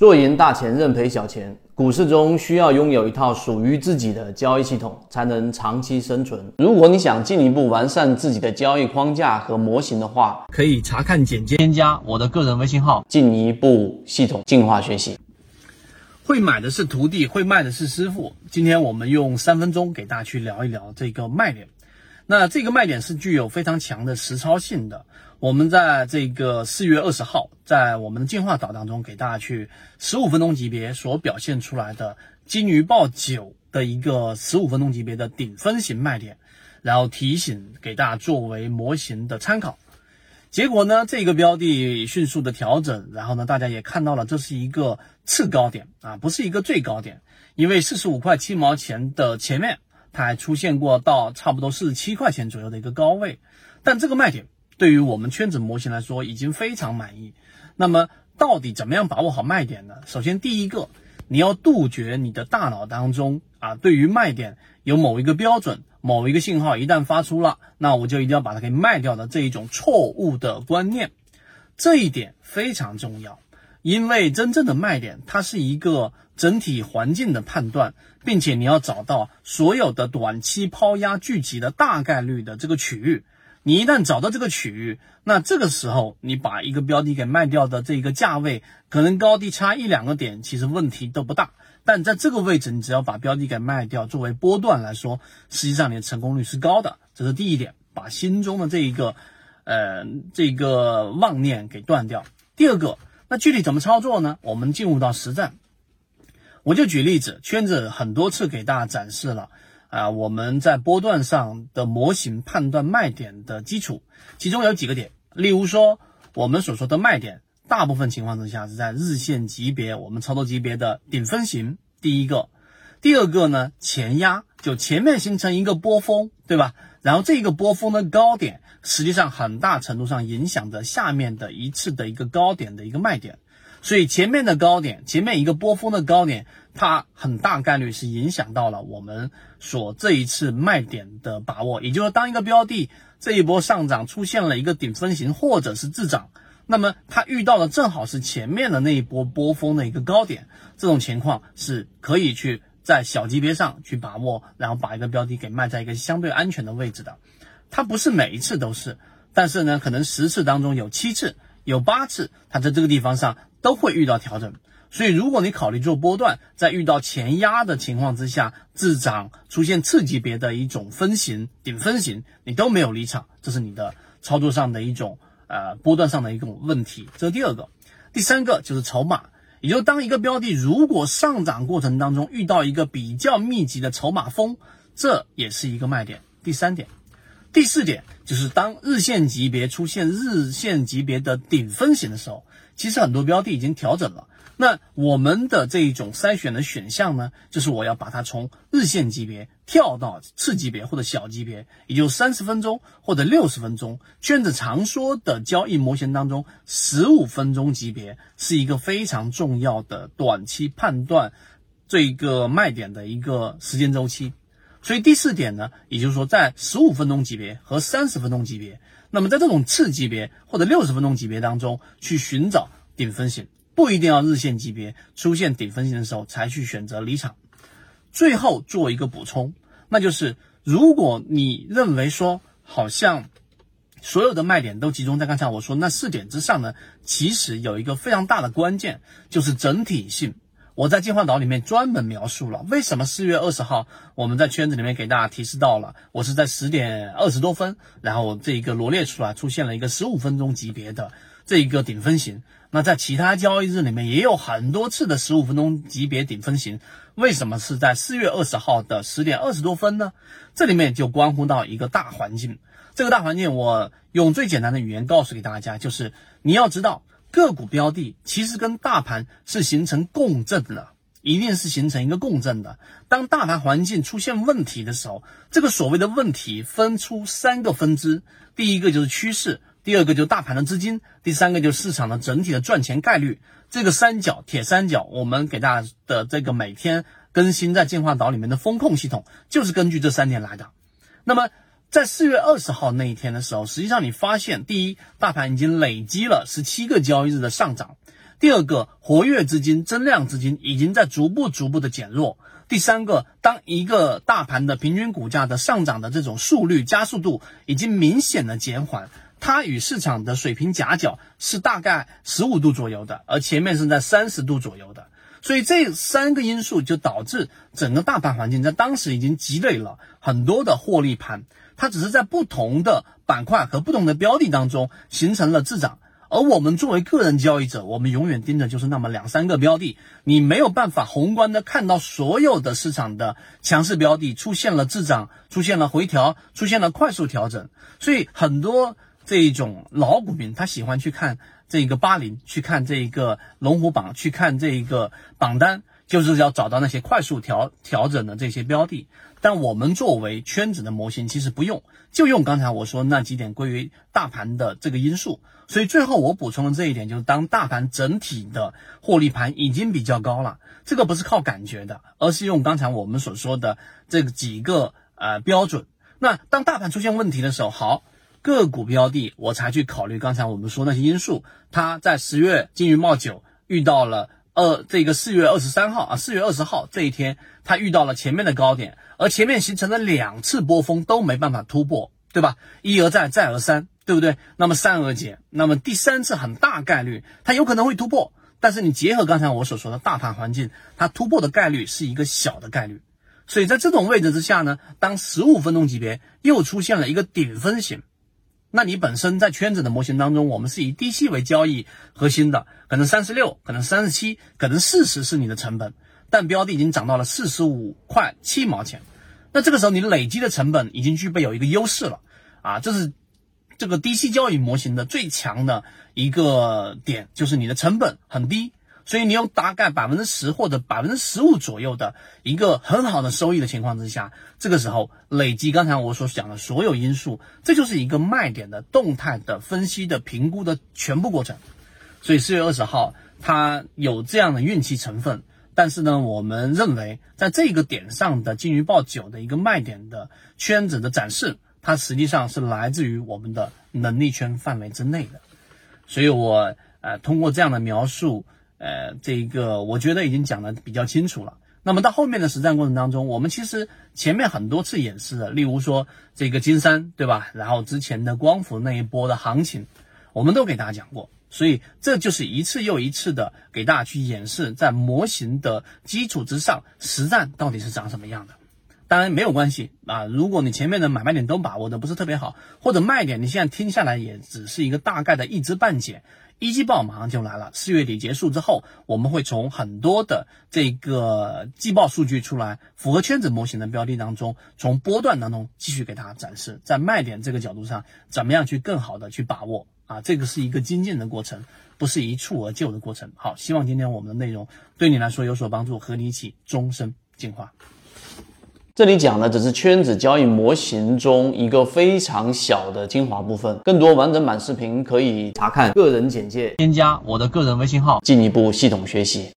做赢大钱，认赔小钱。股市中需要拥有一套属于自己的交易系统，才能长期生存。如果你想进一步完善自己的交易框架和模型的话，可以查看简介，添加我的个人微信号，进一步系统进化学习。会买的是徒弟，会卖的是师傅。今天我们用三分钟给大家去聊一聊这个卖点。那这个卖点是具有非常强的实操性的。我们在这个四月二十号，在我们的进化岛当中，给大家去十五分钟级别所表现出来的金鱼报九的一个十五分钟级别的顶分型卖点，然后提醒给大家作为模型的参考。结果呢，这个标的迅速的调整，然后呢，大家也看到了，这是一个次高点啊，不是一个最高点，因为四十五块七毛钱的前面。它还出现过到差不多四十七块钱左右的一个高位，但这个卖点对于我们圈子模型来说已经非常满意。那么到底怎么样把握好卖点呢？首先第一个，你要杜绝你的大脑当中啊，对于卖点有某一个标准、某一个信号一旦发出了，那我就一定要把它给卖掉的这一种错误的观念，这一点非常重要。因为真正的卖点，它是一个整体环境的判断，并且你要找到所有的短期抛压聚集的大概率的这个区域。你一旦找到这个区域，那这个时候你把一个标的给卖掉的这个价位，可能高低差一两个点，其实问题都不大。但在这个位置，你只要把标的给卖掉，作为波段来说，实际上你的成功率是高的。这是第一点，把心中的这一个，呃，这个妄念给断掉。第二个。那具体怎么操作呢？我们进入到实战，我就举例子，圈子很多次给大家展示了啊，我们在波段上的模型判断卖点的基础，其中有几个点，例如说我们所说的卖点，大部分情况之下是在日线级别，我们操作级别的顶分型，第一个，第二个呢，前压，就前面形成一个波峰，对吧？然后这个波峰的高点，实际上很大程度上影响着下面的一次的一个高点的一个卖点，所以前面的高点，前面一个波峰的高点，它很大概率是影响到了我们所这一次卖点的把握。也就是，当一个标的这一波上涨出现了一个顶分型或者是滞涨，那么它遇到的正好是前面的那一波波峰的一个高点，这种情况是可以去。在小级别上去把握，然后把一个标的给卖在一个相对安全的位置的，它不是每一次都是，但是呢，可能十次当中有七次、有八次，它在这个地方上都会遇到调整。所以，如果你考虑做波段，在遇到前压的情况之下，滞涨出现次级别的一种分型、顶分型，你都没有离场，这是你的操作上的一种呃波段上的一种问题。这是第二个，第三个就是筹码。也就当一个标的如果上涨过程当中遇到一个比较密集的筹码峰，这也是一个卖点。第三点，第四点就是当日线级别出现日线级别的顶分型的时候，其实很多标的已经调整了。那我们的这一种筛选的选项呢，就是我要把它从日线级别跳到次级别或者小级别，也就三十分钟或者六十分钟。圈子常说的交易模型当中，十五分钟级别是一个非常重要的短期判断这个卖点的一个时间周期。所以第四点呢，也就是说在十五分钟级别和三十分钟级别，那么在这种次级别或者六十分钟级别当中去寻找顶分型。不一定要日线级别出现顶分型的时候才去选择离场。最后做一个补充，那就是如果你认为说好像所有的卖点都集中在刚才我说那四点之上呢，其实有一个非常大的关键就是整体性。我在进化岛里面专门描述了为什么四月二十号我们在圈子里面给大家提示到了，我是在十点二十多分，然后这一个罗列出来出现了一个十五分钟级别的这一个顶分型。那在其他交易日里面也有很多次的十五分钟级别顶分型，为什么是在四月二十号的十点二十多分呢？这里面就关乎到一个大环境。这个大环境，我用最简单的语言告诉给大家，就是你要知道个股标的其实跟大盘是形成共振的，一定是形成一个共振的。当大盘环境出现问题的时候，这个所谓的问题分出三个分支，第一个就是趋势。第二个就是大盘的资金，第三个就是市场的整体的赚钱概率。这个三角铁三角，我们给大家的这个每天更新在进化岛里面的风控系统，就是根据这三点来的。那么在四月二十号那一天的时候，实际上你发现，第一，大盘已经累积了十七个交易日的上涨；第二个，活跃资金、增量资金已经在逐步逐步的减弱。第三个，当一个大盘的平均股价的上涨的这种速率加速度已经明显的减缓，它与市场的水平夹角是大概十五度左右的，而前面是在三十度左右的。所以这三个因素就导致整个大盘环境在当时已经积累了很多的获利盘，它只是在不同的板块和不同的标的当中形成了滞涨。而我们作为个人交易者，我们永远盯着就是那么两三个标的，你没有办法宏观的看到所有的市场的强势标的出现了滞涨，出现了回调，出现了快速调整。所以很多这一种老股民他喜欢去看这个八零，去看这一个龙虎榜，去看这一个榜单，就是要找到那些快速调调整的这些标的。但我们作为圈子的模型，其实不用，就用刚才我说那几点归于大盘的这个因素。所以最后我补充的这一点，就是当大盘整体的获利盘已经比较高了，这个不是靠感觉的，而是用刚才我们所说的这几个呃标准。那当大盘出现问题的时候，好，个股标的我才去考虑刚才我们说那些因素。它在十月金鱼贸九遇到了。二，这个四月二十三号啊，四月二十号这一天，它遇到了前面的高点，而前面形成了两次波峰都没办法突破，对吧？一而再，再而三，对不对？那么三而减，那么第三次很大概率它有可能会突破，但是你结合刚才我所说的大盘环境，它突破的概率是一个小的概率，所以在这种位置之下呢，当十五分钟级别又出现了一个顶分型。那你本身在圈子的模型当中，我们是以低吸为交易核心的，可能三十六，可能三十七，可能四十是你的成本，但标的已经涨到了四十五块七毛钱，那这个时候你累积的成本已经具备有一个优势了啊，这是这个低吸交易模型的最强的一个点，就是你的成本很低。所以你有大概百分之十或者百分之十五左右的一个很好的收益的情况之下，这个时候累积刚才我所讲的所有因素，这就是一个卖点的动态的分析的评估的全部过程。所以四月二十号它有这样的运气成分，但是呢，我们认为在这个点上的金鱼报九的一个卖点的圈子的展示，它实际上是来自于我们的能力圈范围之内的。所以我呃通过这样的描述。呃，这个我觉得已经讲的比较清楚了。那么到后面的实战过程当中，我们其实前面很多次演示的，例如说这个金山，对吧？然后之前的光伏那一波的行情，我们都给大家讲过。所以这就是一次又一次的给大家去演示，在模型的基础之上，实战到底是长什么样的。当然没有关系啊，如果你前面的买卖点都把握的不是特别好，或者卖点你现在听下来也只是一个大概的一知半解。一季报马上就来了，四月底结束之后，我们会从很多的这个季报数据出来，符合圈子模型的标的当中，从波段当中继续给大家展示，在卖点这个角度上，怎么样去更好的去把握啊？这个是一个精进的过程，不是一蹴而就的过程。好，希望今天我们的内容对你来说有所帮助，和你一起终身进化。这里讲的只是圈子交易模型中一个非常小的精华部分，更多完整版视频可以查看个人简介，添加我的个人微信号，进一步系统学习。